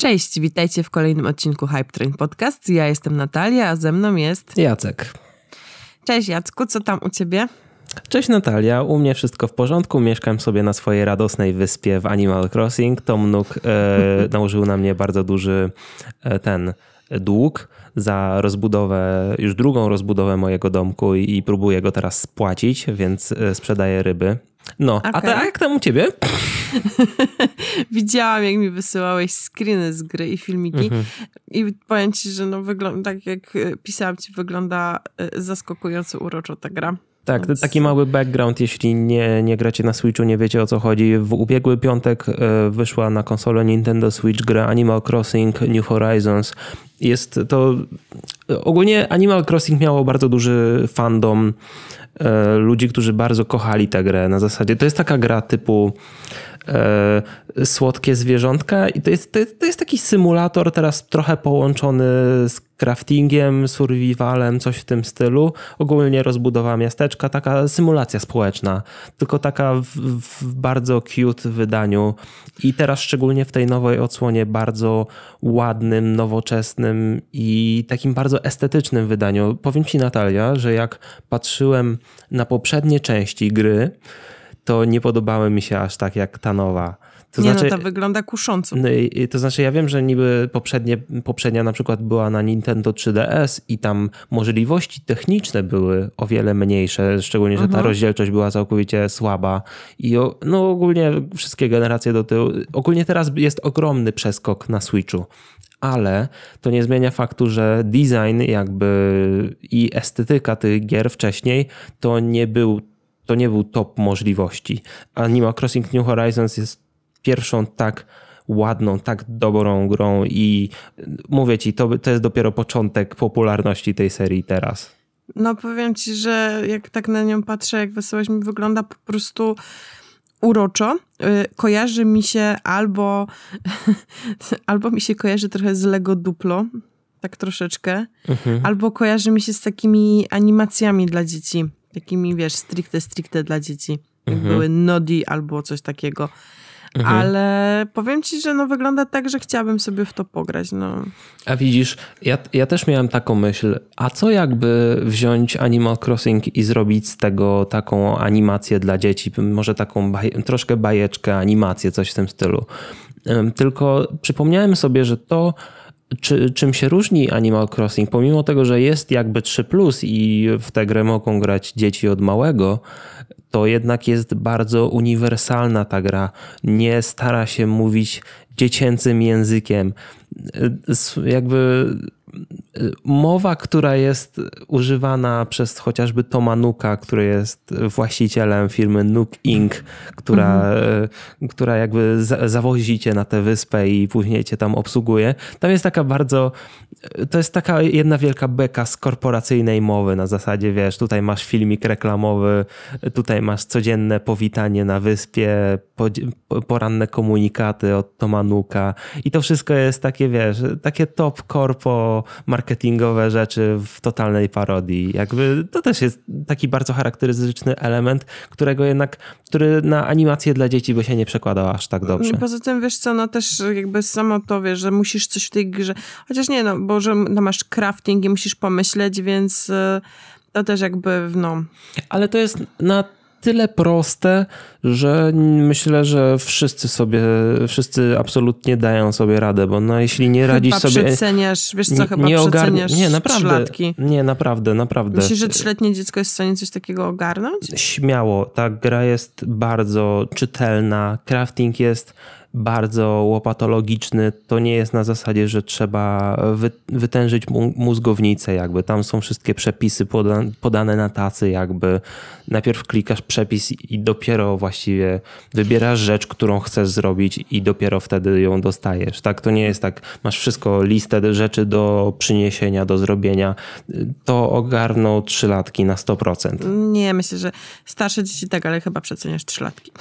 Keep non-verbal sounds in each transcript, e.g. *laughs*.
Cześć, witajcie w kolejnym odcinku Hype Train Podcast. Ja jestem Natalia, a ze mną jest Jacek. Cześć Jacku, co tam u ciebie? Cześć Natalia, u mnie wszystko w porządku. Mieszkam sobie na swojej radosnej wyspie w Animal Crossing. Tom Nook e, *laughs* nałożył na mnie bardzo duży e, ten dług za rozbudowę, już drugą rozbudowę mojego domku i, i próbuję go teraz spłacić, więc e, sprzedaję ryby. No, okay. a, a jak tam u ciebie? *laughs* Widziałam, jak mi wysyłałeś screeny z gry i filmiki mhm. i powiem ci, że no wygląda, tak jak e, pisałam ci, wygląda e, zaskakująco uroczo ta gra. Tak, Więc... taki mały background, jeśli nie, nie gracie na Switchu, nie wiecie o co chodzi. W ubiegły piątek e, wyszła na konsolę Nintendo Switch gra Animal Crossing New Horizons. Jest to... Ogólnie Animal Crossing miało bardzo duży fandom ludzi, którzy bardzo kochali tę grę. Na zasadzie to jest taka gra typu e, słodkie zwierzątka i to jest, to to jest taki symulator teraz trochę połączony z craftingiem, survivalem, coś w tym stylu. Ogólnie rozbudowa miasteczka, taka symulacja społeczna, tylko taka w, w, bardzo cute wydaniu i teraz szczególnie w tej nowej odsłonie bardzo ładnym, nowoczesnym i takim bardzo estetycznym wydaniu. Powiem ci Natalia, że jak patrzyłem na poprzednie części gry, to nie podobały mi się aż tak jak ta nowa. To nie, no, znaczy, no to wygląda kusząco. No to znaczy, ja wiem, że niby poprzednie, poprzednia na przykład była na Nintendo 3DS i tam możliwości techniczne były o wiele mniejsze, szczególnie, że ta mhm. rozdzielczość była całkowicie słaba i no ogólnie wszystkie generacje do tyłu. Ogólnie teraz jest ogromny przeskok na Switchu ale to nie zmienia faktu, że design jakby i estetyka tych gier wcześniej to nie był, to nie był top możliwości. Animal Crossing New Horizons jest pierwszą tak ładną, tak dobrą grą i mówię ci, to, to jest dopiero początek popularności tej serii teraz. No powiem ci, że jak tak na nią patrzę, jak wesołość mi wygląda po prostu uroczo. Y, kojarzy mi się albo *laughs* albo mi się kojarzy trochę z Lego Duplo, tak troszeczkę, mhm. albo kojarzy mi się z takimi animacjami dla dzieci, takimi wiesz, stricte, stricte dla dzieci. Jak mhm. były Nodi albo coś takiego. Mhm. Ale powiem ci, że no wygląda tak, że chciałabym sobie w to pograć. No. A widzisz, ja, ja też miałem taką myśl, a co jakby wziąć Animal Crossing i zrobić z tego taką animację dla dzieci, może taką baj troszkę bajeczkę, animację, coś w tym stylu. Tylko przypomniałem sobie, że to czy, czym się różni Animal Crossing, pomimo tego, że jest jakby 3 plus i w tę grę mogą grać dzieci od małego, to jednak jest bardzo uniwersalna ta gra. Nie stara się mówić dziecięcym językiem. Jakby mowa, która jest używana przez chociażby Toma Nuka, który jest właścicielem firmy Nook Inc., która, mhm. która jakby zawozi cię na tę wyspę i później cię tam obsługuje. Tam jest taka bardzo, to jest taka jedna wielka beka z korporacyjnej mowy na zasadzie, wiesz, tutaj masz filmik reklamowy, tutaj masz codzienne powitanie na wyspie, poranne komunikaty od Toma Nuka i to wszystko jest takie, wiesz, takie top korpo marketingowe rzeczy w totalnej parodii. Jakby to też jest taki bardzo charakterystyczny element, którego jednak, który na animację dla dzieci by się nie przekładał aż tak dobrze. Poza tym, wiesz co, no też jakby samo to, wiesz, że musisz coś w tej grze, chociaż nie, no, bo że no, masz crafting i musisz pomyśleć, więc e, to też jakby, no... Ale to jest na tyle proste, że myślę, że wszyscy sobie, wszyscy absolutnie dają sobie radę, bo no jeśli nie radzisz chyba sobie... przeceniasz, wiesz co, chyba nie przeceniasz Nie, naprawdę, trzylatki. Nie, naprawdę, naprawdę. Myślisz, że trzyletnie dziecko jest w stanie coś takiego ogarnąć? Śmiało. Ta gra jest bardzo czytelna, crafting jest bardzo łopatologiczny. To nie jest na zasadzie, że trzeba wy, wytężyć mózgownicę jakby. Tam są wszystkie przepisy poda, podane na tacy jakby. Najpierw klikasz przepis i dopiero właściwie wybierasz rzecz, którą chcesz zrobić i dopiero wtedy ją dostajesz. Tak, to nie jest tak, masz wszystko, listę rzeczy do przyniesienia, do zrobienia. To ogarną trzylatki na 100%. Nie, myślę, że starsze dzieci tak, ale chyba przeceniasz trzylatki.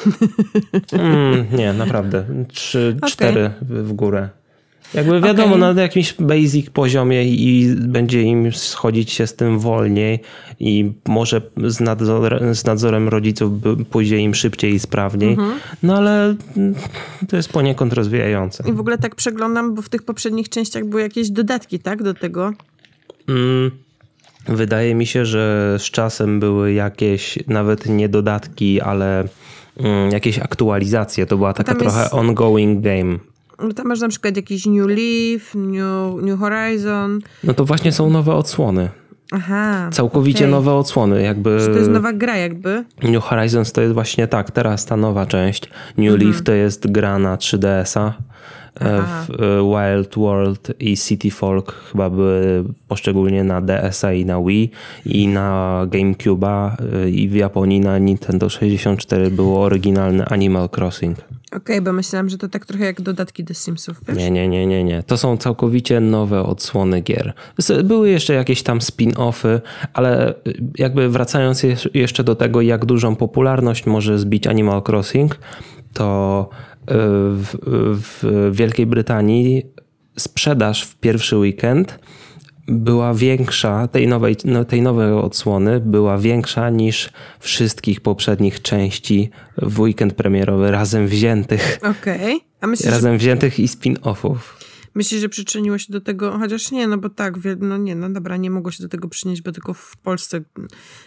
Mm, nie, naprawdę. Trzy, okay. cztery w górę. Jakby wiadomo, Okej. na jakimś basic poziomie i będzie im schodzić się z tym wolniej i może z, nadzor, z nadzorem rodziców pójdzie im szybciej i sprawniej. Mhm. No ale mm, to jest poniekąd rozwijające. I w ogóle tak przeglądam, bo w tych poprzednich częściach były jakieś dodatki, tak, do tego. Mm, Wydaje mi się, że z czasem były jakieś nawet nie dodatki, ale mm, jakieś aktualizacje. To była taka trochę jest- ongoing game. No Tam masz na przykład jakiś New Leaf, New, New Horizon. No to właśnie są nowe odsłony. Aha. Całkowicie okej. nowe odsłony. Jakby Czy to jest nowa gra jakby? New Horizons to jest właśnie tak, teraz ta nowa część. New Mhm. Leaf to jest gra na 3DS-a. E, Aha. W e, Wild World i City Folk chyba były poszczególnie na DS-a i na Wii i na GameCube'a e, i w Japonii na Nintendo 64 było oryginalne Animal Crossing. Okej, bo myślałam, że to tak trochę jak dodatki do Simsów, wiesz? Nie, nie, nie, nie, nie. To są całkowicie nowe odsłony gier. Były jeszcze jakieś tam spin-offy, ale jakby wracając jeszcze do tego, jak dużą popularność może zbić Animal Crossing, to w, w Wielkiej Brytanii sprzedaż w pierwszy weekend była większa, tej nowej, no, tej nowej odsłony była większa niż wszystkich poprzednich części w weekend premierowy razem wziętych. Okej. A myślisz, że, Razem wziętych i spin-offów. myślisz, że przyczyniło się do tego, chociaż nie, no bo tak, no nie, no dobra, nie mogło się do tego przyczynić, bo tylko w Polsce,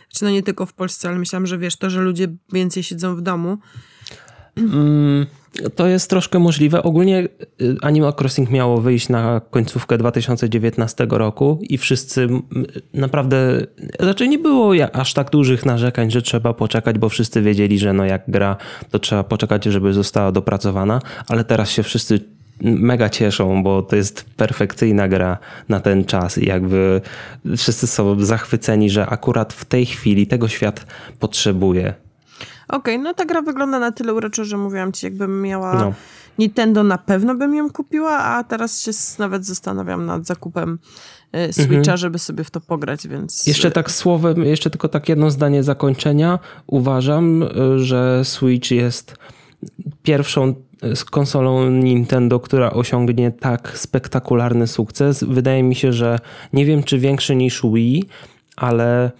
czy no nie tylko w Polsce, ale myślałam, że wiesz, to, że ludzie więcej siedzą w domu, Mm, To jest troszkę możliwe. Ogólnie y, Animal Crossing miało wyjść na końcówkę 2019 roku i wszyscy naprawdę, znaczy nie było aż tak dużych narzekań, że trzeba poczekać, bo wszyscy wiedzieli, że no jak gra, to trzeba poczekać, żeby została dopracowana, ale teraz się wszyscy mega cieszą, bo to jest perfekcyjna gra na ten czas i jakby wszyscy są zachwyceni, że akurat w tej chwili tego świat potrzebuje. Okej, no ta gra wygląda na tyle uroczo, że mówiłam ci, jakbym miała No. Nintendo, na pewno bym ją kupiła, a teraz się nawet zastanawiam nad zakupem y, Switcha, żeby sobie w to pograć, więc... Mhm. Jeszcze tak słowem, jeszcze tylko tak jedno zdanie zakończenia. Uważam, y, że Switch jest pierwszą y, z konsolą Nintendo, która osiągnie tak spektakularny sukces. Wydaje mi się, że nie wiem czy większy niż Wii, ale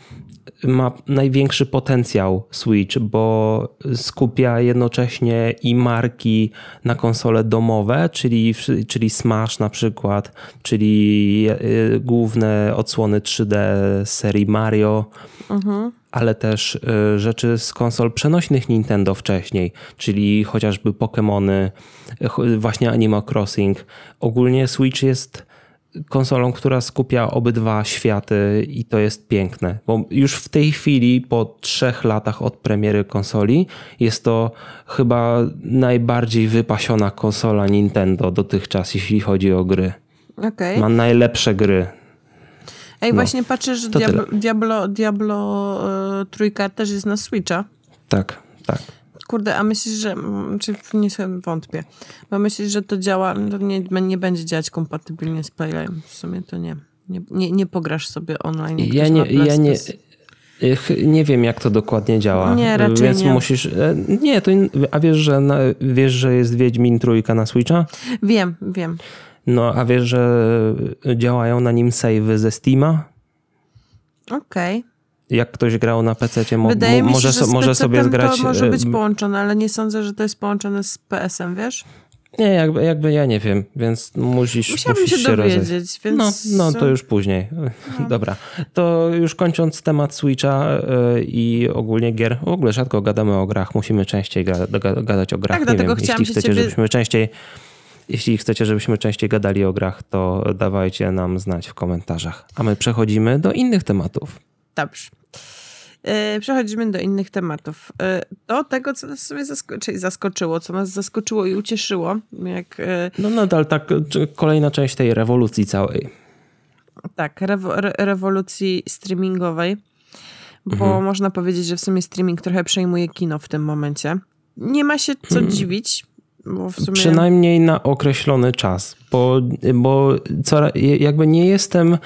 ma największy potencjał Switch, bo skupia jednocześnie i marki na konsole domowe, czyli, czyli Smash na przykład, czyli y, główne odsłony 3D z serii Mario, ale też y, rzeczy z konsol przenośnych Nintendo wcześniej, czyli chociażby Pokémony, właśnie Animal Crossing. Ogólnie Switch jest konsolą, która skupia obydwa światy i to jest piękne, bo już w tej chwili, po trzech latach od premiery konsoli, jest to chyba najbardziej wypasiona konsola Nintendo dotychczas, jeśli chodzi o gry. Okej. Ma najlepsze gry. Ej, no, właśnie patrzę, że Diablo. Diablo, Diablo y, trójka też jest na Switcha. Tak, tak. Kurde, a myślisz, że... mm, Czy nie sobie wątpię. Bo myślisz, że to działa... To nie, nie będzie działać kompatybilnie z Playem. W sumie to nie. Nie, nie, nie pograsz sobie online. Ja nie, ja nie, ch- nie wiem, jak to dokładnie działa. Nie, raczej Więc nie. musisz. e, Nie, to. A wiesz, że, na, wiesz, że jest Wiedźmin trójka na Switcha? Wiem, wiem. No, a wiesz, że działają na nim save'y ze Steama? Okej. Jak ktoś grał na PC, mo, Wydaje mo, mi się, może, że so, może sobie zgrać. to może e, być połączone, ale nie sądzę, że to jest połączone z PS-em, wiesz? Nie, jakby, jakby ja nie wiem, więc musisz, Musiałabym musisz się rozejść. dowiedzieć, więc... No, no to już później. *laughs* Dobra. To już kończąc temat Switcha e, i ogólnie gier, w ogóle rzadko gadamy o grach, musimy częściej ga, ga, gadać o grach. Tak, nie dlatego wiem, chciałam jeśli się chcecie, ciebie- żebyśmy częściej jeśli chcecie, żebyśmy częściej gadali o grach, to dawajcie nam znać w komentarzach. A my przechodzimy do innych tematów. Dobrze. E, Przechodzimy do innych tematów. E, Do tego, co nas czyli zaskoczyło, co nas zaskoczyło i ucieszyło, jak e, No nadal tak, kolejna część tej rewolucji całej. tak, rewo- re- rewolucji streamingowej, bo Mhm. można powiedzieć, że w sumie streaming trochę przejmuje kino w tym momencie. Nie ma się co dziwić, bo w sumie... Przynajmniej na określony czas, bo, bo co, jakby nie jestem,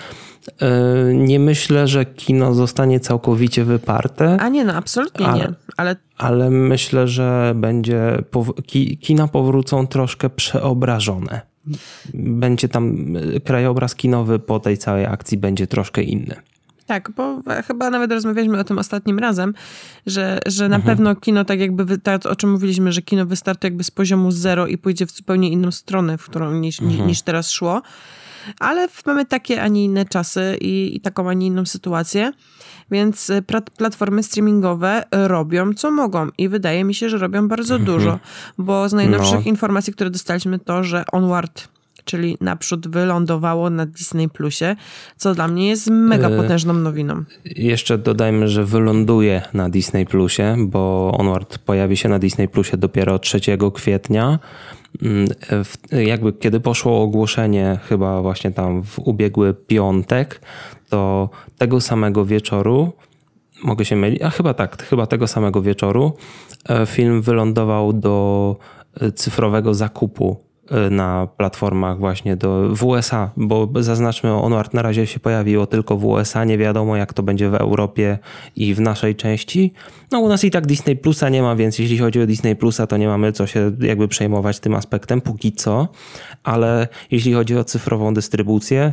e, nie myślę, że kino zostanie całkowicie wyparte, A nie, no absolutnie Ale- nie. Ale ale myślę, że będzie, kina powrócą troszkę przeobrażone. będzie tam krajobraz kinowy po tej całej akcji będzie troszkę inny. Tak, bo chyba nawet rozmawialiśmy o tym ostatnim razem, że, że na mhm. pewno kino, tak jakby, tak, o czym mówiliśmy, że kino wystartuje jakby z poziomu zero i pójdzie w zupełnie inną stronę, w którą niż, mhm. niż teraz szło. Ale mamy takie, a nie inne czasy i, i taką, a nie inną sytuację. Więc y, platformy streamingowe robią co mogą i wydaje mi się, że robią bardzo mhm. dużo, bo z najnowszych no. informacji, które dostaliśmy, to, że Onward czyli naprzód wylądowało na Disney Plusie, co dla mnie jest mega e, potężną nowiną. Jeszcze dodajmy, że wyląduje na Disney Plusie, bo Onward pojawi się na Disney Plusie dopiero 3 kwietnia. Mm, jakby kiedy poszło ogłoszenie, chyba właśnie tam w ubiegły piątek, to tego samego wieczoru mogę się mylić, a chyba tak, chyba tego samego wieczoru e, film wylądował do e, cyfrowego zakupu na platformach właśnie do w USA, bo zaznaczmy, Onward na razie się pojawiło tylko w USA, nie wiadomo jak to będzie w Europie i w naszej części. No u nas i tak Disney Plusa nie ma, więc jeśli chodzi o Disney Plusa, to nie mamy co się jakby przejmować tym aspektem póki co, ale jeśli chodzi o cyfrową dystrybucję,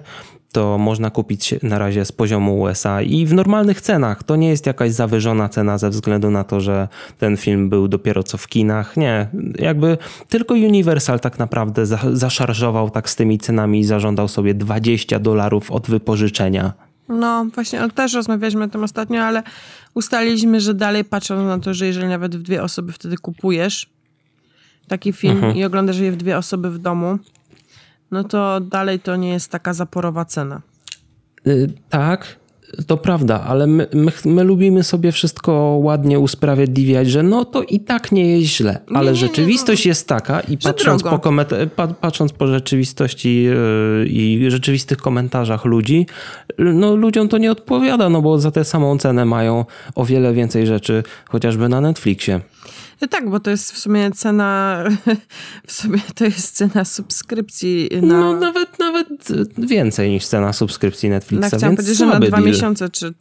to można kupić na razie z poziomu USA i w normalnych cenach. To nie jest jakaś zawyżona cena ze względu na to, że ten film był dopiero co w kinach. Nie, jakby tylko Universal tak naprawdę zaszarżował tak z tymi cenami i zażądał sobie 20 dolarów od wypożyczenia. No, właśnie też rozmawialiśmy o tym ostatnio, ale ustaliliśmy, że dalej patrząc na to, że jeżeli nawet w dwie osoby wtedy kupujesz taki film mhm. i oglądasz je w dwie osoby w domu, no to dalej to nie jest taka zaporowa cena. Yy, tak, to prawda, ale my, my, my, lubimy sobie wszystko ładnie usprawiedliwiać, że no to i tak nie jest źle, ale nie, nie, rzeczywistość nie, no. jest taka i patrząc po, patrząc po rzeczywistości yy, i rzeczywistych komentarzach ludzi, no ludziom to nie odpowiada, no bo za tę samą cenę mają o wiele więcej rzeczy, chociażby na Netflixie. No tak, bo to jest w sumie cena, *laughs* w sumie to jest cena subskrypcji. Na... No nawet, nawet więcej niż cena subskrypcji Netflixa, no, chciałam powiedzieć, że na dwa deal. miesiące, czy,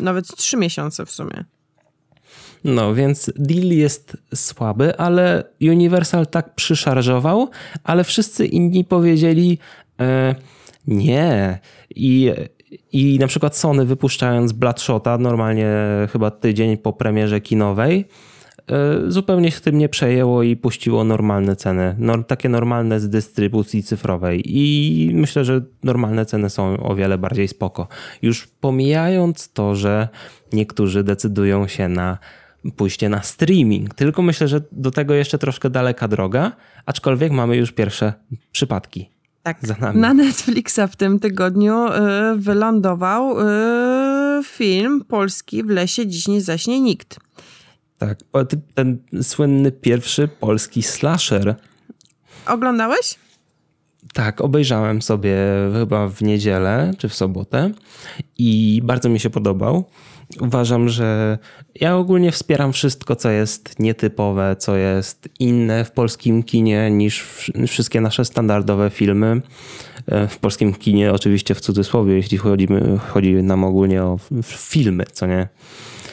nawet trzy miesiące w sumie. No, więc deal jest słaby, ale Universal tak przyszarżował, ale wszyscy inni powiedzieli e, nie. I, I na przykład Sony wypuszczając Bloodshota normalnie chyba tydzień po premierze kinowej, zupełnie się tym nie przejęło i puściło normalne ceny. No, takie normalne z dystrybucji cyfrowej. I myślę, że normalne ceny są o wiele bardziej spoko. Już pomijając to, że niektórzy decydują się na pójście na streaming. Tylko myślę, że do tego jeszcze troszkę daleka droga, aczkolwiek mamy już pierwsze przypadki. Tak, na Netflixa w tym tygodniu y, wylądował y, film polski W lesie dziś nie zaśnie nikt. Tak, ten słynny pierwszy polski slasher. Oglądałeś? Tak, obejrzałem sobie chyba w niedzielę czy w sobotę i bardzo mi się podobał. Uważam, że ja ogólnie wspieram wszystko, co jest nietypowe, co jest inne w polskim kinie niż wszystkie nasze standardowe filmy. E, w polskim kinie, oczywiście w cudzysłowie, jeśli chodzi, chodzi nam ogólnie o filmy, co nie.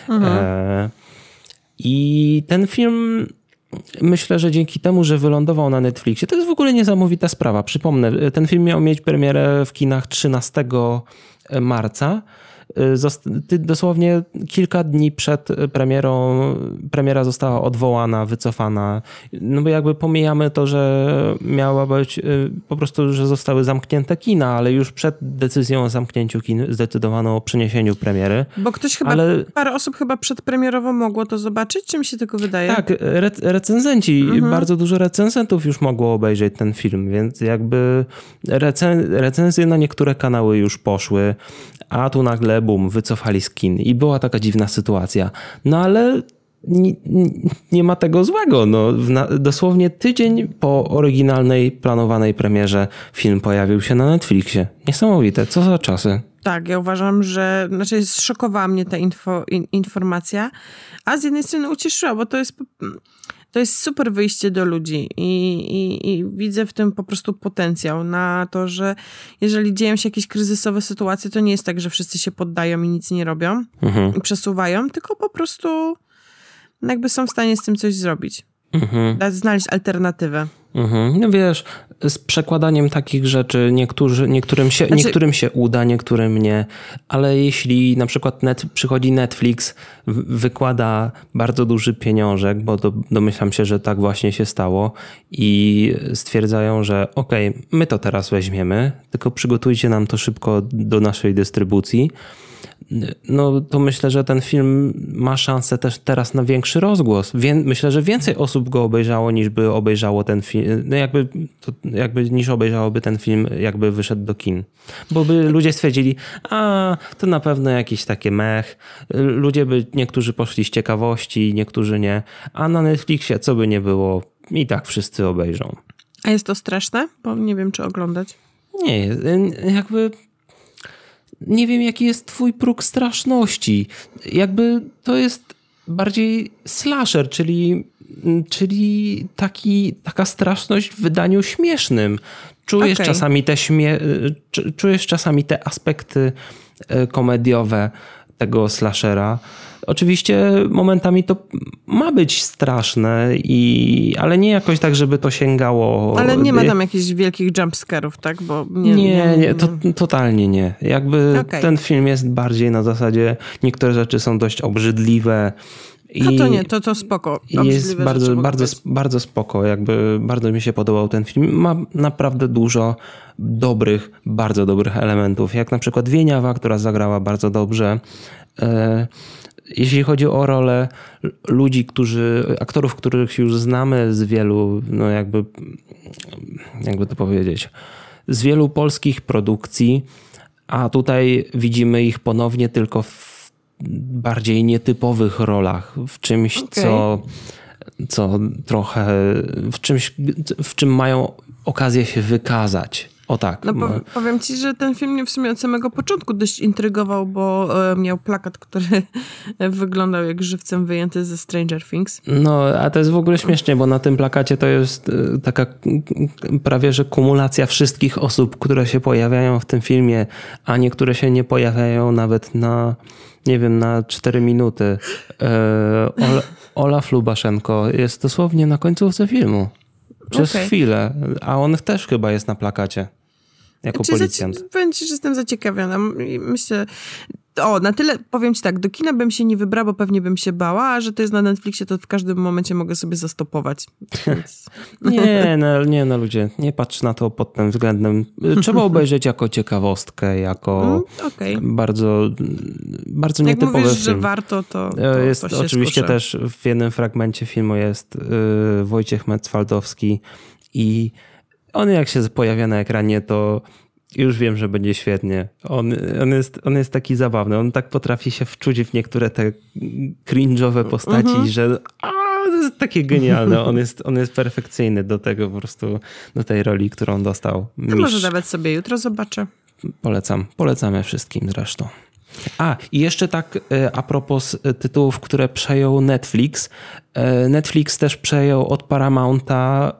Mhm. E i ten film myślę, że dzięki temu, że wylądował na Netflixie, to jest w ogóle niesamowita sprawa. Przypomnę, ten film miał mieć premierę w kinach 13 marca. Y, dosłownie kilka dni przed premierą, premiera została odwołana, wycofana. No bo jakby pomijamy to, że miała być y, po prostu, że zostały zamknięte kina, ale już przed decyzją o zamknięciu kin zdecydowano o przeniesieniu premiery. Bo ktoś chyba, ale... parę osób chyba przedpremierowo mogło to zobaczyć, czy mi się tylko wydaje? Tak, re recenzenci, mhm. bardzo dużo recenzentów już mogło obejrzeć ten film, więc jakby recen recenzje na niektóre kanały już poszły, a tu nagle bum, wycofali skin i była taka dziwna sytuacja. No ale nie, nie ma tego złego. No, dosłownie tydzień po oryginalnej, planowanej premierze film pojawił się na Netflixie. Niesamowite, co za czasy. Tak, ja uważam, że znaczy zszokowała mnie ta info, in, informacja, a z jednej strony ucieszyła, bo to jest to jest super wyjście do ludzi i, i, i, widzę w tym po prostu potencjał na to, że jeżeli dzieją się jakieś kryzysowe sytuacje, to nie jest tak, że wszyscy się poddają i nic nie robią mhm. i przesuwają, tylko po prostu jakby są w stanie z tym coś zrobić. Mhm. Znaleźć alternatywę. Mhm. No wiesz, z przekładaniem takich rzeczy niektórzy, niektórym, się, znaczy... niektórym się uda, niektórym nie, ale jeśli na przykład net, przychodzi Netflix, wykłada bardzo duży pieniążek, bo do, domyślam się, że tak właśnie się stało i stwierdzają, że okej, okay, my to teraz weźmiemy, tylko przygotujcie nam to szybko do naszej dystrybucji, no to myślę, że ten film ma szansę też teraz na większy rozgłos. Wie, myślę, że więcej osób go obejrzało niż by obejrzało ten film, no jakby, to, jakby niż obejrzałoby ten film, jakby wyszedł do kin. Bo by ludzie stwierdzili, a to na pewno jakiś takie mech. Ludzie by, niektórzy poszli z ciekawości, niektórzy nie. A na Netflixie, co by nie było, i tak wszyscy obejrzą. A jest to straszne? Bo nie wiem, czy oglądać. Nie, jakby nie wiem, jaki jest twój próg straszności. Jakby to jest bardziej slasher, czyli, czyli taki, taka straszność w wydaniu śmiesznym. Czujesz okay. czasami te śmie czujesz czasami te aspekty e, komediowe tego slashera. Oczywiście momentami to ma być straszne, i, ale nie jakoś tak, żeby to sięgało. Ale nie ma tam jakichś wielkich jumpscarów, tak? Bo nie, nie, nie, nie to, totalnie nie. Jakby okay. ten film jest bardziej na zasadzie, niektóre rzeczy są dość obrzydliwe. I no to nie, to, to spoko. Jest bardzo, bardzo, bardzo spoko. Jakby bardzo mi się podobał ten film. Ma naprawdę dużo dobrych, bardzo dobrych elementów. Jak na przykład Wieniawa, która zagrała bardzo dobrze. Jeśli chodzi o rolę ludzi, którzy, aktorów, których już znamy z wielu, no jakby, jakby to powiedzieć, z wielu polskich produkcji, a tutaj widzimy ich ponownie tylko w bardziej nietypowych rolach, w czymś, okay. co, co trochę, w czymś, w czym mają okazję się wykazać. O tak. No, no powiem ci, że ten film mnie w sumie od samego początku dość intrygował, bo e, miał plakat, który *laughs* wyglądał jak żywcem wyjęty ze Stranger Things. No, a to jest w ogóle śmiesznie, bo na tym plakacie to jest e, taka prawie, że kumulacja wszystkich osób, które się pojawiają w tym filmie, a niektóre się nie pojawiają nawet na nie wiem, na 4 minuty. E, Ola, Olaf Lubaszenko jest dosłownie na końcówce filmu. Przez okay. chwilę, a on też chyba jest na plakacie jako znaczy, policjant. Powiem ci, że jestem zaciekawiona. Myślę, o, na tyle powiem ci tak, do kina bym się nie wybrała, bo pewnie bym się bała, a że to jest na Netflixie, to w każdym momencie mogę sobie zastopować. Więc... *laughs* nie, no, nie no ludzie, nie patrz na to pod tym względem. Trzeba obejrzeć jako ciekawostkę, jako mm, okay. bardzo, bardzo Jak nietypowy mówisz, film. że warto, to, to Jest to oczywiście skuszę. też w jednym fragmencie filmu jest yy, Wojciech Metzwaldowski i on jak się pojawia na ekranie, to już wiem, że będzie świetnie. On, on, jest, on jest taki zabawny. On tak potrafi się wczuć w niektóre te cringe'owe postaci, mhm. że a, to jest takie genialne. On jest, on jest perfekcyjny do tego po prostu, do tej roli, którą dostał. To może nawet sobie jutro zobaczę. Polecam. Polecamy wszystkim zresztą. A, i jeszcze tak e, a propos e, tytułów, które przejął Netflix. E, Netflix też przejął od Paramounta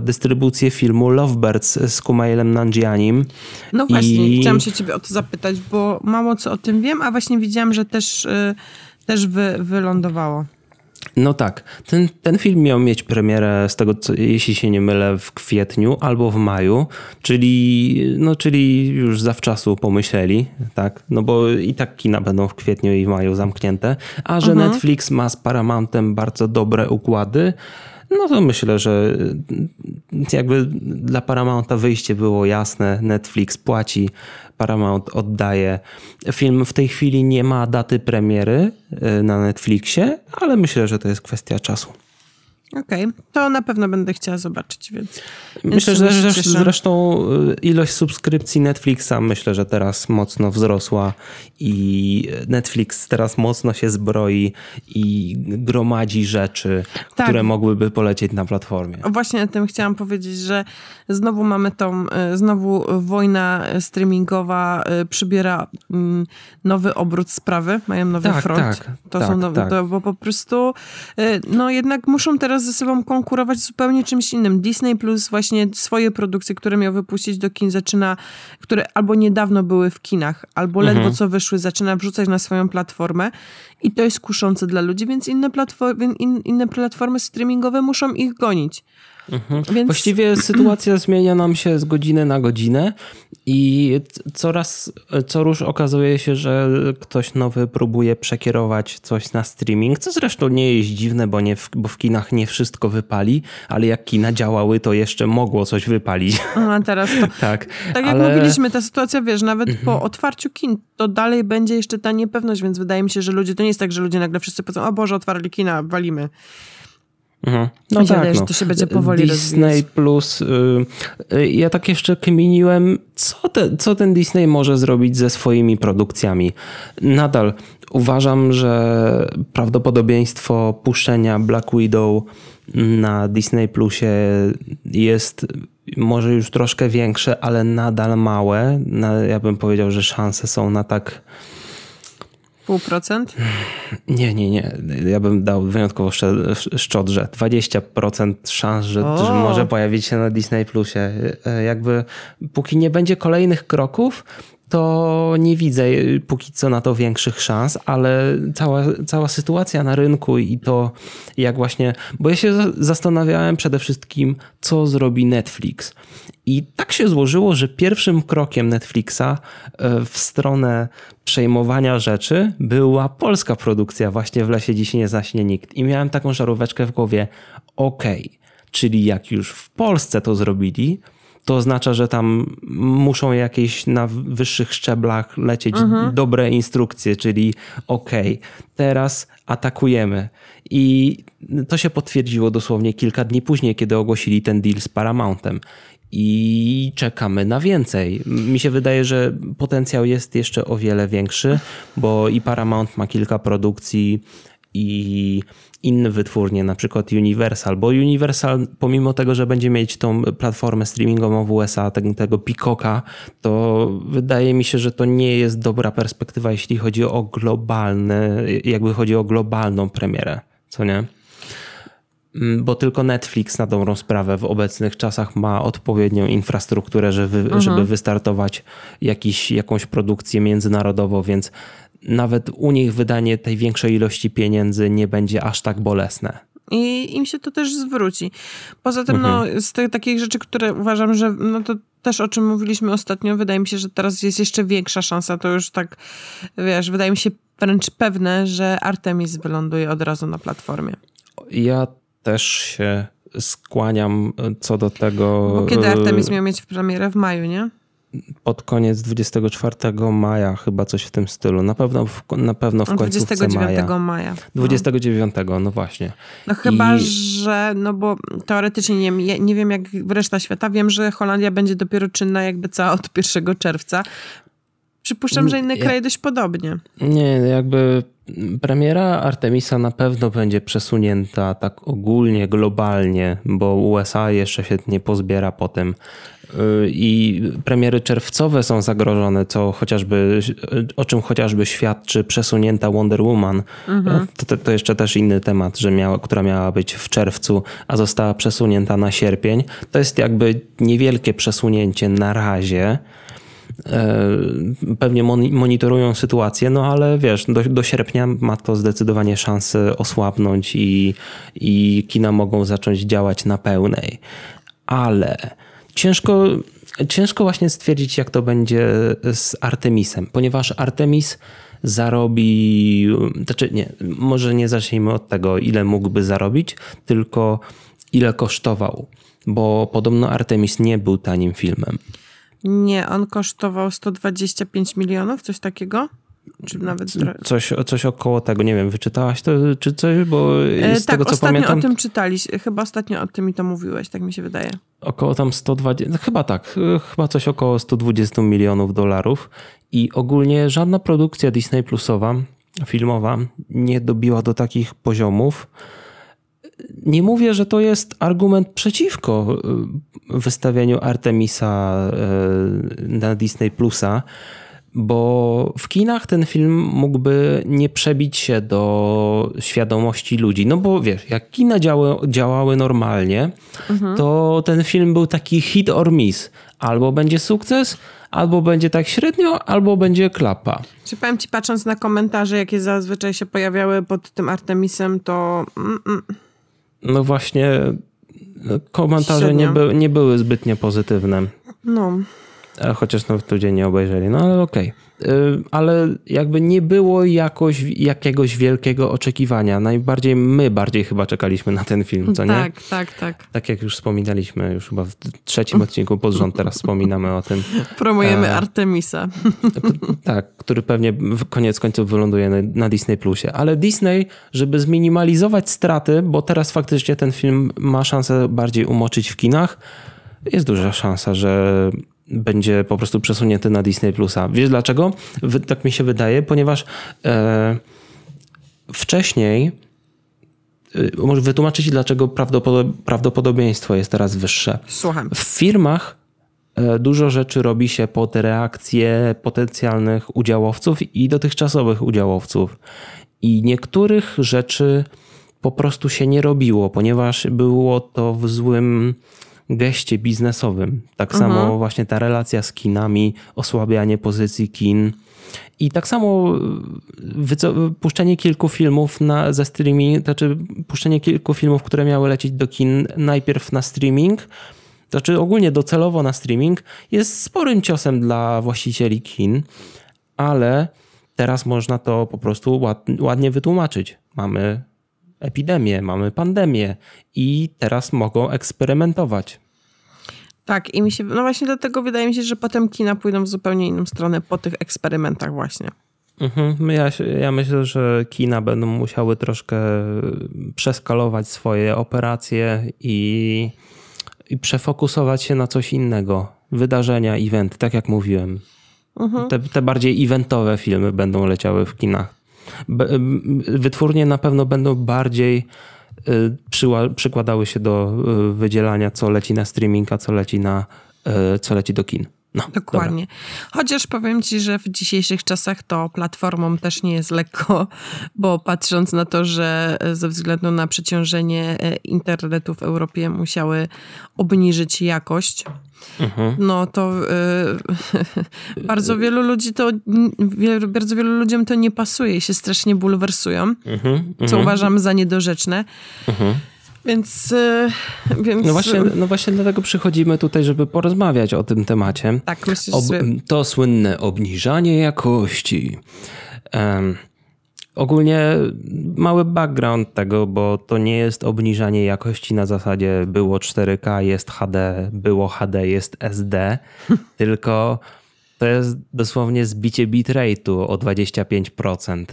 dystrybucję filmu Lovebirds z Kumailem Nanjianim. No właśnie, I... chciałam się ciebie o to zapytać, bo mało co o tym wiem, a właśnie widziałam, że też, też wy, wylądowało. No tak. Ten, ten film miał mieć premierę, z tego co, jeśli się nie mylę, w kwietniu albo w maju, czyli, no, czyli już zawczasu pomyśleli, tak? No bo i tak kina będą w kwietniu i w maju zamknięte, a że mhm. Netflix ma z Paramountem bardzo dobre układy, no to myślę, że jakby dla Paramounta wyjście było jasne. Netflix płaci, Paramount oddaje. Film w tej chwili nie ma daty premiery y, na Netflixie, ale myślę, że to jest kwestia czasu. Okej, okay. to na pewno będę chciała zobaczyć, więc. Myślę, że zresztą, zresztą y, ilość subskrypcji Netflixa myślę, że teraz mocno wzrosła i Netflix teraz mocno się zbroi i gromadzi rzeczy, tak. które mogłyby polecieć na platformie. O właśnie o tym chciałam powiedzieć, że znowu mamy tą, y, znowu wojna streamingowa y, przybiera mm, nowy obrót sprawy, mają nowy tak, front. Tak, to tak, są nowe, tak. To, bo po prostu no jednak muszą teraz teraz ze sobą konkurować zupełnie czymś innym. Disney Plus właśnie swoje produkcje, które miał wypuścić do kin, zaczyna, które albo niedawno były w kinach, albo ledwo mhm. co wyszły, zaczyna wrzucać na swoją platformę i to jest kuszące dla ludzi, więc inne platformy, in, inne platformy streamingowe muszą ich gonić. Mhm. Więc... Właściwie sytuacja zmienia nam się z godziny na godzinę i coraz, co róż okazuje się, że ktoś nowy próbuje przekierować coś na streaming, co zresztą nie jest dziwne, bo, nie w, bo w kinach nie wszystko wypali, ale jak kina działały, to jeszcze mogło coś wypalić. A teraz to... *laughs* tak, tak jak ale... mówiliśmy, ta sytuacja, wiesz, nawet mhm. po otwarciu kin, to dalej będzie jeszcze ta niepewność, więc wydaje mi się, że ludzie, to nie jest tak, że ludzie nagle wszyscy powiedzą, o Boże, otwarli kina, walimy. Mhm. No tak, wydaje, no. to się będzie powoli Disney rozwijać. Plus. Y, ja tak jeszcze kminiłem, co, te, co ten Disney może zrobić ze swoimi produkcjami. Nadal uważam, że prawdopodobieństwo puszczenia Black Widow na Disney Plusie jest może już troszkę większe, ale nadal małe. Ja bym powiedział, że szanse są na tak Pół procent? Nie, nie, nie. Ja bym dał wyjątkowo szczodrze. 20% szans, że, że, może pojawić się na Disney Plusie. E, jakby póki nie będzie kolejnych kroków, to nie widzę póki co na to większych szans, ale cała, cała sytuacja na rynku i to jak właśnie, bo ja się zastanawiałem przede wszystkim, co zrobi Netflix. I tak się złożyło, że pierwszym krokiem Netflixa e, w stronę przejmowania rzeczy była polska produkcja, właśnie w lesie dziś nie zaśnie nikt. I miałem taką żaróweczkę w głowie, okej, okay, czyli jak już w Polsce to zrobili, to oznacza, że tam muszą jakieś na wyższych szczeblach lecieć mhm. dobre instrukcje, czyli okej, okay, teraz atakujemy. I to się potwierdziło dosłownie kilka dni później, kiedy ogłosili ten deal z Paramountem. I czekamy na więcej. Mi się wydaje, że potencjał jest jeszcze o wiele większy, bo i Paramount ma kilka produkcji i inne wytwórnie, na przykład Universal, bo Universal pomimo tego, że będzie mieć tą platformę streamingową w USA, tego, Peacocka, to wydaje mi się, że to nie jest dobra perspektywa, jeśli chodzi o globalne, jakby chodzi o globalną premierę, co nie? Mm, bo tylko Netflix na dobrą sprawę w obecnych czasach ma odpowiednią infrastrukturę, żeby, mhm. żeby wystartować jakiś, jakąś produkcję międzynarodową, więc nawet u nich wydanie tej większej ilości pieniędzy nie będzie aż tak bolesne. I im się to też zwróci. Poza tym, no, mhm. no, z tych takich rzeczy, które uważam, że no to też o czym mówiliśmy ostatnio, wydaje mi się, że teraz jest jeszcze większa szansa. To już tak, wiesz, wydaje mi się wręcz pewne, że Artemis wyląduje od razu na platformie. Ja też się skłaniam co do tego. Bo kiedy Artemis miał mieć premierę w maju, nie? Pod koniec 24 maja, chyba coś w tym stylu. Na pewno w, na pewno w końcówce 29 maja. maja. 29, no. no właśnie. No chyba, I... że, no bo teoretycznie nie, nie wiem jak reszta świata, wiem, że Holandia będzie dopiero czynna jakby cała od 1 czerwca. Przypuszczam, że inne ja... kraje dość podobnie. Nie, jakby premiera Artemisa na pewno będzie przesunięta tak ogólnie, globalnie, bo USA jeszcze się nie pozbiera po tym i premiery czerwcowe są zagrożone, co chociażby, o czym chociażby świadczy przesunięta Wonder Woman. Mhm. To, to, jeszcze też inny temat, że miała, która miała być w czerwcu, a została przesunięta na sierpień. To jest jakby niewielkie przesunięcie na razie. E, pewnie monitorują sytuację, no ale wiesz, do, do sierpnia ma to zdecydowanie szansę osłabnąć i, i kina mogą zacząć działać na pełnej. Ale ciężko, ciężko właśnie stwierdzić, jak to będzie z Artemisem, ponieważ Artemis zarobi, znaczy nie, może nie zacznijmy od tego, ile mógłby zarobić, tylko ile kosztował, bo podobno Artemis nie był tanim filmem. Nie, on kosztował 125 milionów, coś takiego? Czy nawet coś, coś około tego, nie wiem, wyczytałaś to, czy coś, bo e, z tak, tego co ostatnio pamiętam... o tym czytaliśmy, chyba ostatnio o tym mi to mówiłeś, tak mi się wydaje. Około tam 120, no chyba tak, e, chyba coś około 120 milionów dolarów i ogólnie żadna produkcja Disney Plusowa, filmowa, nie dobiła do takich poziomów. Nie mówię, że to jest argument przeciwko e, wystawieniu Artemisa na Disney Plusa, bo w kinach ten film mógłby nie przebić się do świadomości ludzi. No bo wiesz, jak kina działały, działały normalnie, mhm. to ten film był taki hit or miss. Albo będzie sukces, albo będzie tak średnio, albo będzie klapa. Czy powiem ci, patrząc na komentarze, jakie zazwyczaj się pojawiały pod tym Artemisem, to... Mm -mm. No właśnie komentarze nie, by, nie były zbytnio pozytywne. No. Chociaż no, ludzie nie obejrzeli, no ale okej. Okay. Ale jakby nie było jakoś, jakiegoś wielkiego oczekiwania. Najbardziej my bardziej chyba czekaliśmy na ten film, co nie? Tak, tak, tak. Tak jak już wspominaliśmy, już chyba w trzecim odcinku pod rząd teraz wspominamy o tym. Promujemy e... Artemisa. *laughs* Tak, który pewnie w koniec końców wyląduje na, na Disney Plusie. Ale Disney, żeby zminimalizować straty, bo teraz faktycznie ten film ma szansę bardziej umoczyć w kinach, jest duża szansa, że będzie po prostu przesunięty na Disney Plusa. Wiesz dlaczego? Tak mi się wydaje, ponieważ e, wcześniej e, może wytłumaczyć, dlaczego prawdopodobieństwo jest teraz wyższe. Słucham. W firmach e, dużo rzeczy robi się pod reakcje potencjalnych udziałowców i dotychczasowych udziałowców. I niektórych rzeczy po prostu się nie robiło, ponieważ było to w złym geście biznesowym. Tak mhm. samo właśnie ta relacja z kinami, osłabianie pozycji kin. I tak samo puszczenie kilku filmów na, ze streaming, znaczy puszczenie kilku filmów, które miały lecieć do kin najpierw na streaming, znaczy ogólnie docelowo na streaming, jest sporym ciosem dla właścicieli kin, ale teraz można to po prostu ładnie wytłumaczyć. Mamy epidemię, mamy pandemię i teraz mogą eksperymentować. Tak, i mi się, no właśnie dlatego wydaje mi się, że potem kina pójdą w zupełnie inną stronę po tych eksperymentach właśnie. Mhm. Ja, ja myślę, że kina będą musiały troszkę przeskalować swoje operacje i, i przefokusować się na coś innego. Wydarzenia, event, tak jak mówiłem. Mhm. Te, te bardziej eventowe filmy będą leciały w kinach wytwórnie na pewno będą bardziej y, przykładały się do y, wydzielania, co leci na streaming, a co leci, na, y, co leci do kin. No, Dokładnie. Dobra. Chociaż powiem ci, że w dzisiejszych czasach to platformom też nie jest lekko, *laughs* bo patrząc na to, że ze względu na przeciążenie e, internetu w Europie musiały obniżyć jakość, mhm. no to y, *laughs* bardzo wielu ludzi to, bardzo wielu ludziom to nie pasuje i się strasznie bulwersują, mhm. co mhm. uważam za niedorzeczne. Mhm. Więc, e, więc... No, właśnie, no właśnie dlatego przychodzimy tutaj, żeby porozmawiać o tym temacie. Tak, myślę, Ob To słynne obniżanie jakości. Um, ogólnie mały background tego, bo to nie jest obniżanie jakości na zasadzie było 4K, jest HD, było HD, jest SD, *laughs* tylko to jest dosłownie zbicie bitrate'u o 25%.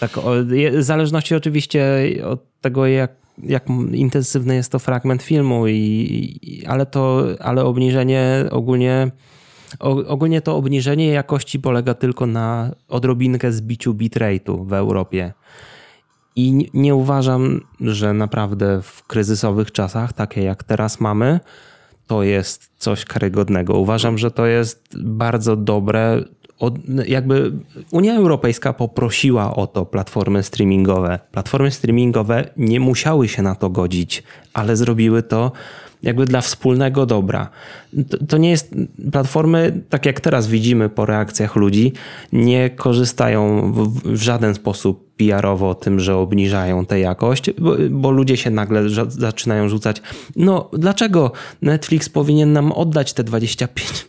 Tak, o, w zależności oczywiście od tego, jak jak intensywny jest to fragment filmu, i, ale to, ale obniżenie ogólnie, ogólnie to obniżenie jakości polega tylko na odrobinkę zbiciu bitrate'u w Europie. I nie uważam, że naprawdę w kryzysowych czasach, takie jak teraz mamy, to jest coś karygodnego. Uważam, że to jest bardzo dobre od, jakby Unia Europejska poprosiła o to platformy streamingowe. Platformy streamingowe nie musiały się na to godzić, ale zrobiły to jakby dla wspólnego dobra. To, to, nie jest, platformy, tak jak teraz widzimy po reakcjach ludzi, nie korzystają w, w żaden sposób PR-owo tym, że obniżają tę jakość, bo, bo ludzie się nagle zaczynają rzucać. No, dlaczego Netflix powinien nam oddać te 25?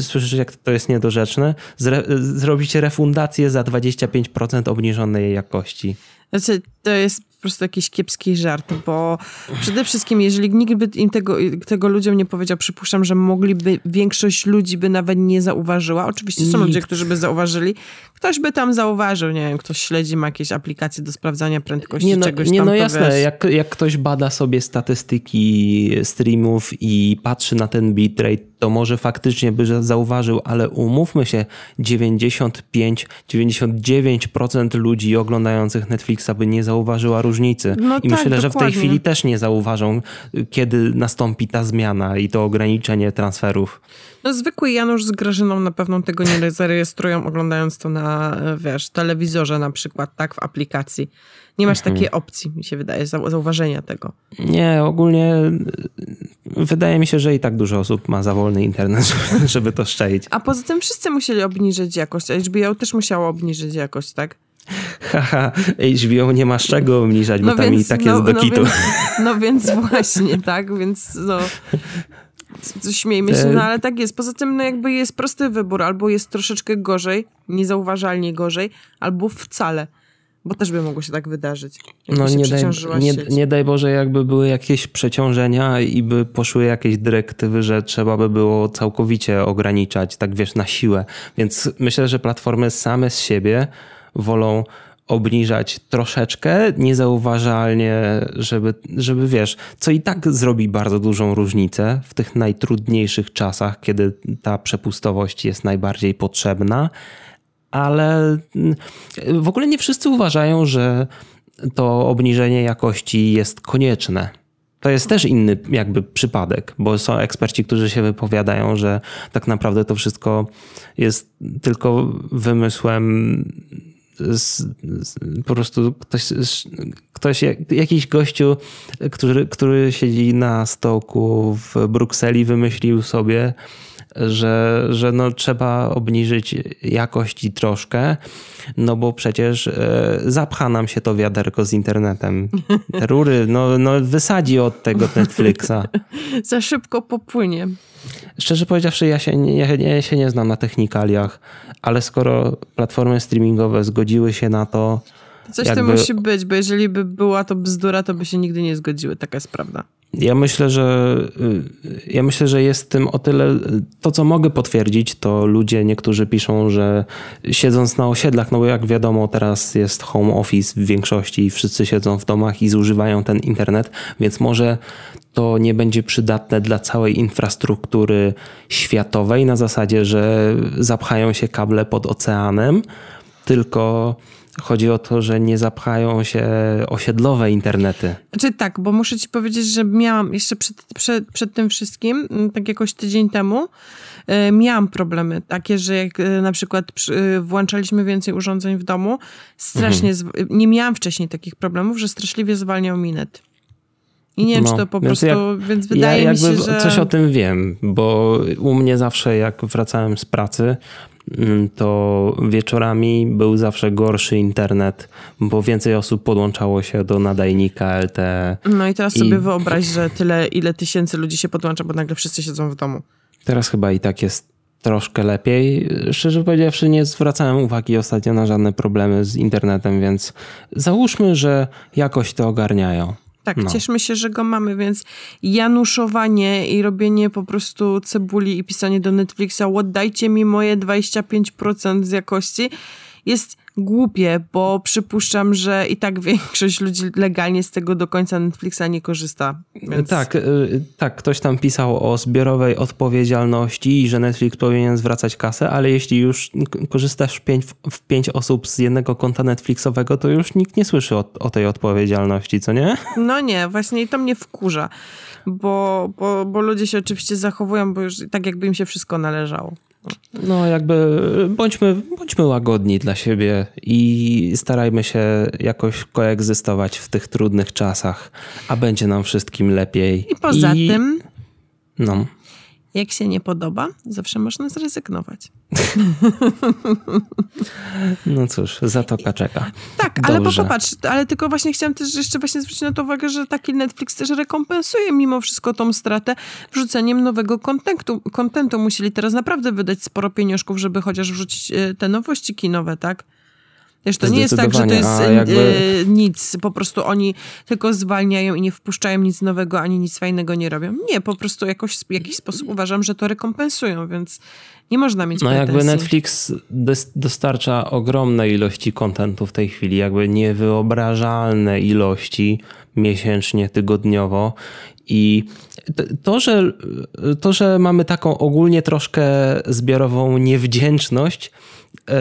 Słyszysz, jak to jest niedorzeczne? Zre, zrobić refundację za 25% obniżonej jakości. Znaczy, to jest po prostu jakiś kiepski żart, bo przede wszystkim, jeżeli nikt by im tego, tego ludziom nie powiedział, przypuszczam, że mogliby, większość ludzi by nawet nie zauważyła. Oczywiście są nikt. ludzie, którzy by zauważyli. Ktoś by tam zauważył, nie wiem, ktoś śledzi, ma jakieś aplikacje do sprawdzania prędkości nie no, czegoś nie, tam. No jasne, jak, jak ktoś bada sobie statystyki streamów i patrzy na ten bitrate, to może faktycznie by zauważył, ale umówmy się, 95-99% ludzi oglądających Netflixa by nie zauważyła różnicy. No I tak, myślę, dokładnie. że w tej chwili też nie zauważą, kiedy nastąpi ta zmiana i to ograniczenie transferów. No zwykły Janusz z Grażyną na pewno tego nie zarejestrują, oglądając to na, wiesz, telewizorze na przykład, tak, w aplikacji. Nie masz mhm. takiej opcji, mi się wydaje, zauważenia tego. Nie, ogólnie wydaje mi się, że i tak dużo osób ma za wolny internet, *laughs* żeby, żeby to szczaić. A poza tym wszyscy musieli obniżyć jakość, a HBO też musiało obniżyć jakość, tak? Haha, HBO nie ma z czego obniżać, bo no tam więc, i tak jest no, do no kitu. Więc, no więc *laughs* właśnie, tak, więc no... Śmiejmy się, no ale tak jest. Poza tym no jakby jest prosty wybór. Albo jest troszeczkę gorzej, niezauważalnie gorzej, albo wcale. Bo też by mogło się tak wydarzyć. No nie daj, nie, nie daj Boże, jakby były jakieś przeciążenia i by poszły jakieś dyrektywy, że trzeba by było całkowicie ograniczać, tak wiesz, na siłę. Więc myślę, że platformy same z siebie wolą obniżać troszeczkę, niezauważalnie, żeby, żeby wiesz, co i tak zrobi bardzo dużą różnicę w tych najtrudniejszych czasach, kiedy ta przepustowość jest najbardziej potrzebna, ale mm, w ogóle nie wszyscy uważają, że to obniżenie jakości jest konieczne. To jest też inny jakby przypadek, bo są eksperci, którzy się wypowiadają, że tak naprawdę to wszystko jest tylko wymysłem z, z, po prostu ktoś, ktoś, jakiś gościu, który, który siedzi na stołku w Brukseli, wymyślił sobie, że, że no trzeba obniżyć jakość troszkę, no bo przecież e, zapcha nam się to wiaderko z internetem. Te rury, no, no wysadzi od tego Netflixa. *laughs* Za szybko popłynie. Szczerze powiedziawszy, ja się, nie, ja się nie znam na technikaliach, ale skoro platformy streamingowe zgodziły się na to. Coś jakby... to musi być, bo jeżeli by była to bzdura, to by się nigdy nie zgodziły. Taka jest prawda. Ja myślę, że y, ja myślę, że jest tym o tyle. To, co mogę potwierdzić, to ludzie niektórzy piszą, że siedząc na osiedlach, no bo jak wiadomo, teraz jest home office w większości i wszyscy siedzą w domach i zużywają ten internet, więc może to nie będzie przydatne dla całej infrastruktury światowej na zasadzie, że zapchają się kable pod oceanem, tylko Chodzi o to, że nie zapchają się osiedlowe internety. Znaczy tak, bo muszę ci powiedzieć, że miałam jeszcze przed, przed, przed tym wszystkim, mm, tak jakoś tydzień temu, yy, miałam problemy takie, że jak yy, na przykład yy, włączaliśmy więcej urządzeń w domu, strasznie, mhm. nie miałam wcześniej takich problemów, że straszliwie zwalniał mi net. I nie wiem, no, czy to po prostu, jak, więc wydaje ja mi się, że... Coś o tym wiem, bo u mnie zawsze jak wracałem z pracy, to wieczorami był zawsze gorszy internet, bo więcej osób podłączało się do nadajnika LTE. No i teraz i... sobie wyobraź, że tyle, ile tysięcy ludzi się podłącza, bo nagle wszyscy siedzą w domu. Teraz chyba i tak jest troszkę lepiej. Szczerze powiedziawszy, nie zwracałem uwagi ostatnio na żadne problemy z internetem, więc załóżmy, że jakoś to ogarniają. Tak, no. cieszmy się, że go mamy, więc januszowanie i robienie po prostu cebuli i pisanie do Netflixa, oddajcie mi moje 25% z jakości, jest głupie, bo przypuszczam, że i tak *laughs* większość ludzi legalnie z tego do końca Netflixa nie korzysta. Więc... Tak, y, tak, ktoś tam pisał o zbiorowej odpowiedzialności i że Netflix powinien zwracać kasę, ale jeśli już korzystasz pięć, w pięć osób z jednego konta Netflixowego, to już nikt nie słyszy o, o tej odpowiedzialności, co nie? *laughs* No nie, właśnie i to mnie wkurza, bo, bo, bo ludzie się oczywiście zachowują, bo już tak jakby im się wszystko należało. No, jakby bądźmy, bądźmy łagodni dla siebie i starajmy się jakoś koegzystować w tych trudnych czasach, a będzie nam wszystkim lepiej. I poza I... tym. No. Jak się nie podoba, zawsze można zrezygnować. *laughs* No cóż, zatoka czeka. Tak, Dobrze. ale popatrz, ale tylko właśnie chciałam też jeszcze właśnie zwrócić na to uwagę, że taki Netflix też rekompensuje mimo wszystko tą stratę wrzuceniem nowego kontentu. kontentu. Musieli teraz naprawdę wydać sporo pieniążków, żeby chociaż wrzucić e, te nowości kinowe, tak? Wiesz, to nie jest tak, że to jest jakby... nic. Po prostu oni tylko zwalniają i nie wpuszczają nic nowego, ani nic fajnego nie robią. Nie, po prostu jakoś, w jakiś sposób uważam, że to rekompensują, więc nie można mieć No pretensji. jakby Netflix dostarcza ogromne ilości kontentu w tej chwili, jakby niewyobrażalne ilości miesięcznie, tygodniowo i to, że, to, że mamy taką ogólnie troszkę zbiorową niewdzięczność,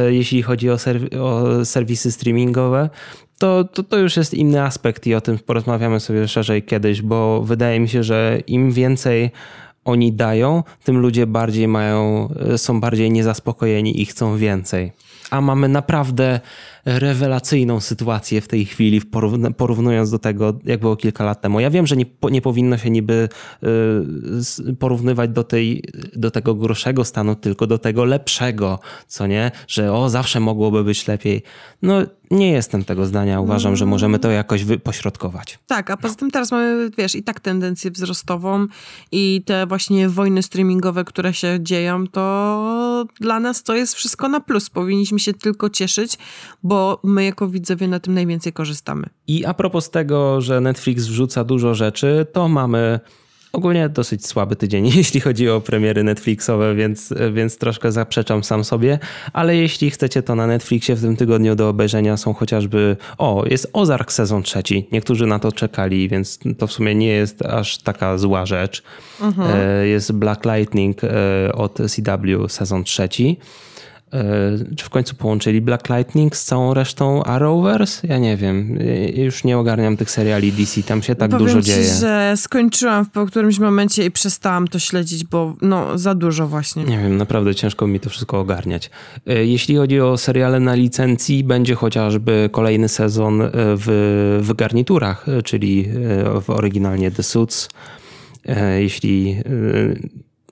jeśli chodzi o, serw o serwisy streamingowe, to, to, to już jest inny aspekt i o tym porozmawiamy sobie szerzej kiedyś, bo wydaje mi się, że im więcej oni dają, tym ludzie bardziej mają, e, są bardziej niezaspokojeni i chcą więcej. A mamy naprawdę rewelacyjną sytuację w tej chwili, porównując do tego, jak było kilka lat temu. Ja wiem, że nie, nie powinno się niby y, porównywać do, tej, do tego gorszego stanu, tylko do tego lepszego, co nie? Że o, zawsze mogłoby być lepiej. No, nie jestem tego zdania. Uważam, że możemy to jakoś pośrodkować. Tak, a poza tym teraz mamy, wiesz, i tak tendencję wzrostową i te właśnie wojny streamingowe, które się dzieją, to dla nas to jest wszystko na plus. Powinniśmy się tylko cieszyć, bo my jako widzowie na tym najwięcej korzystamy. I a propos tego, że Netflix wrzuca dużo rzeczy, to mamy Ogólnie dosyć słaby tydzień, *laughs* jeśli chodzi o premiery Netflixowe, więc, więc troszkę zaprzeczam sam sobie, ale jeśli chcecie, to na Netflixie w tym tygodniu do obejrzenia są chociażby. O, jest Ozark sezon trzeci. Niektórzy na to czekali, więc to w sumie nie jest aż taka zła rzecz. Mhm. E, jest Black Lightning e, od CW sezon trzeci. E, czy w końcu połączyli Black Lightning z całą resztą Arrowverse? Ja nie wiem. Już nie ogarniam tych seriali DC, tam się tak Powiem dużo ci, dzieje. że skończyłam w którymś momencie i przestałam to śledzić, bo no za dużo właśnie. Nie wiem, naprawdę ciężko mi to wszystko ogarniać. E, jeśli chodzi o seriale na licencji, będzie chociażby kolejny sezon e, w, w garniturach, czyli w oryginalnie The Suits. Jeśli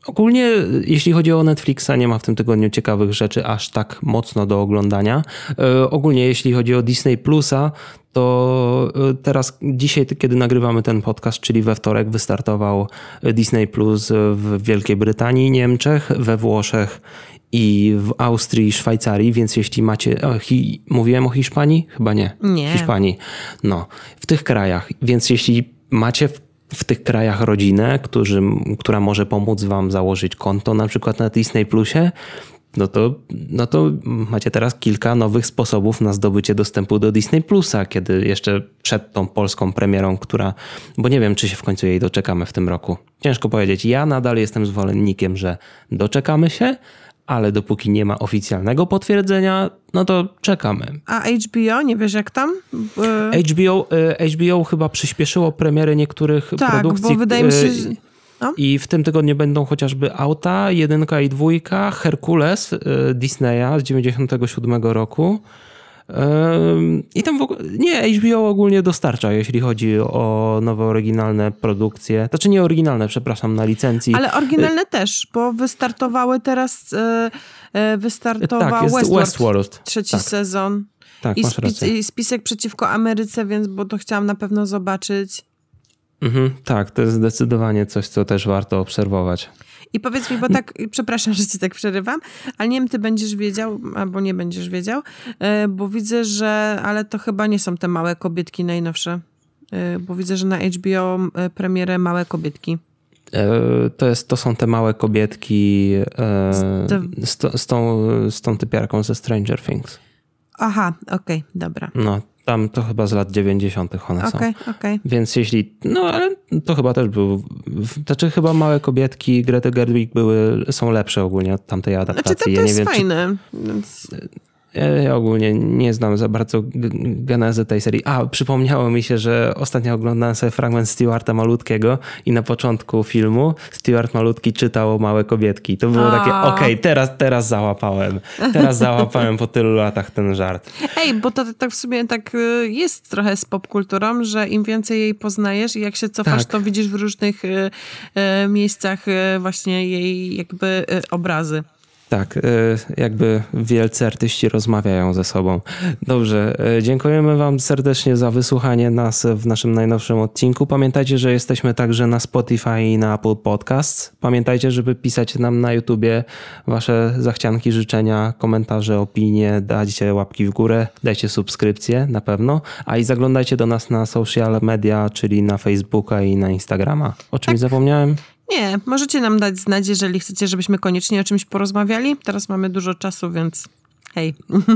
Ogólnie, jeśli chodzi o Netflixa, nie ma w tym tygodniu ciekawych rzeczy aż tak mocno do oglądania. E, ogólnie, jeśli chodzi o Disney Plusa, to e, teraz, dzisiaj, kiedy nagrywamy ten podcast, czyli we wtorek, wystartował Disney Plus w Wielkiej Brytanii, Niemczech, we Włoszech i w Austrii i Szwajcarii, więc jeśli macie. O, hi, mówiłem o Hiszpanii? Chyba nie. Nie. Hiszpanii. No, w tych krajach. Więc jeśli macie w w tych krajach rodzinę, którzy, która może pomóc wam założyć konto na przykład na Disney Plusie, no to, no to macie teraz kilka nowych sposobów na zdobycie dostępu do Disney Plusa, kiedy jeszcze przed tą polską premierą, która, bo nie wiem, czy się w końcu jej doczekamy w tym roku. Ciężko powiedzieć. Ja nadal jestem zwolennikiem, że doczekamy się, ale dopóki nie ma oficjalnego potwierdzenia, no to czekamy. A HBO, nie wiesz jak tam? HBO, e, HBO chyba przyspieszyło premiery niektórych tak, produkcji. Bo wydaje mi się, e, że... No? I w tym tygodniu będą chociażby Auta, jedynka i dwójka, Herkules e, Disneya z 97 roku. I tam w ogóle, nie, HBO ogólnie dostarcza, jeśli chodzi o nowe oryginalne produkcje. Znaczy nie oryginalne, przepraszam, na licencji. Ale oryginalne też, bo wystartowały teraz, e, e, wystartował tak, Westworld, Westworld. trzeci tak. sezon. Tak, I, masz rację. I spisek przeciwko Ameryce, więc bo to chciałam na pewno zobaczyć. Mhm, tak, to jest zdecydowanie coś, co też warto obserwować. I powiedz mi, bo tak, przepraszam, że ci tak przerywam, ale nie wiem, ty będziesz wiedział, albo nie będziesz wiedział, e, bo widzę, że, ale to chyba nie są te małe kobietki najnowsze, e, bo widzę, że na HBO e, premierę Małe Kobietki. To, jest, to są te małe kobietki z, z, z, tą, z tą typiarką ze Stranger Things. Aha, okej, okay, dobra. No, tam to chyba z lat 90. one okay, są. Okay. Więc jeśli. No ale to chyba też był. Znaczy, chyba małe kobietki Greta Gerwig były, są lepsze ogólnie od tamtej adaptacji. Znaczy, to, to ja jest nie wiem, fajne. Czy... Ja ogólnie nie znam za bardzo genezy tej serii. A, przypomniało mi się, że ostatnio oglądałem sobie fragment Stewarta Malutkiego i na początku filmu Stewart Malutki czytał Małe Kobietki. To było A. takie, okej, okay, teraz, teraz załapałem. Teraz załapałem po tylu latach ten żart. Ej, bo to tak w sumie tak y, jest trochę z popkulturą, że im więcej jej poznajesz i jak się cofasz, tak. to widzisz w różnych y, y, miejscach właśnie jej jakby obrazy. Tak, e, jakby wielcy artyści rozmawiają ze sobą. Dobrze, e, dziękujemy Wam serdecznie za wysłuchanie nas w naszym najnowszym odcinku. Pamiętajcie, że jesteśmy także na Spotify i na Apple Podcasts. Pamiętajcie, żeby pisać nam na YouTubie Wasze zachcianki, życzenia, komentarze, opinie, dajcie łapki w górę, dajcie subskrypcję na pewno, a i zaglądajcie do nas na social media, czyli na Facebooka i na Instagrama. O czymś tak. zapomniałem? Nie, możecie nam dać znać, jeżeli chcecie, żebyśmy koniecznie o czymś porozmawiali. Teraz mamy dużo czasu, więc hej.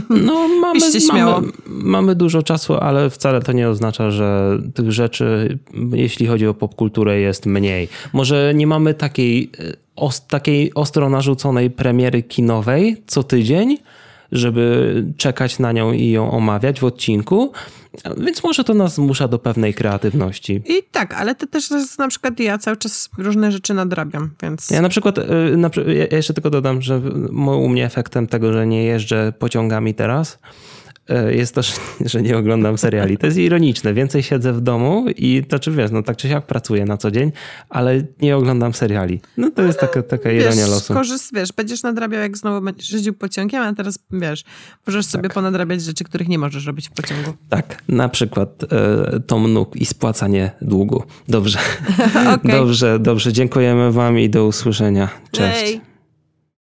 No, *laughs* mamy, mamy, mamy dużo czasu, ale wcale to nie oznacza, że tych rzeczy, jeśli chodzi o popkulturę, jest mniej. Może nie mamy takiej, os, takiej ostro narzuconej premiery kinowej co tydzień, żeby czekać na nią i ją omawiać w odcinku, więc może to nas zmusza do pewnej kreatywności. I tak, ale to też jest na przykład ja cały czas różne rzeczy nadrabiam, więc... Ja na przykład, y, ja jeszcze tylko dodam, że u mnie efektem tego, że nie jeżdżę pociągami teraz, jest to, *laughs* że nie oglądam seriali. To jest ironiczne. Więcej siedzę w domu i to czy wiesz, no tak czy siak pracuję na co dzień, ale nie oglądam seriali. No to jest taka, taka ironia wiesz, losu. Korzyst, wiesz, będziesz nadrabiał, jak znowu będziesz jeździł pociągiem, a teraz, wiesz, możesz sobie Tak. ponadrabiać rzeczy, których nie możesz robić w pociągu. Tak, na przykład e, tom nóg i spłacanie długu. Dobrze. *laughs* Okej. Dobrze, dobrze. Dziękujemy wam i do usłyszenia. Cześć. Hej.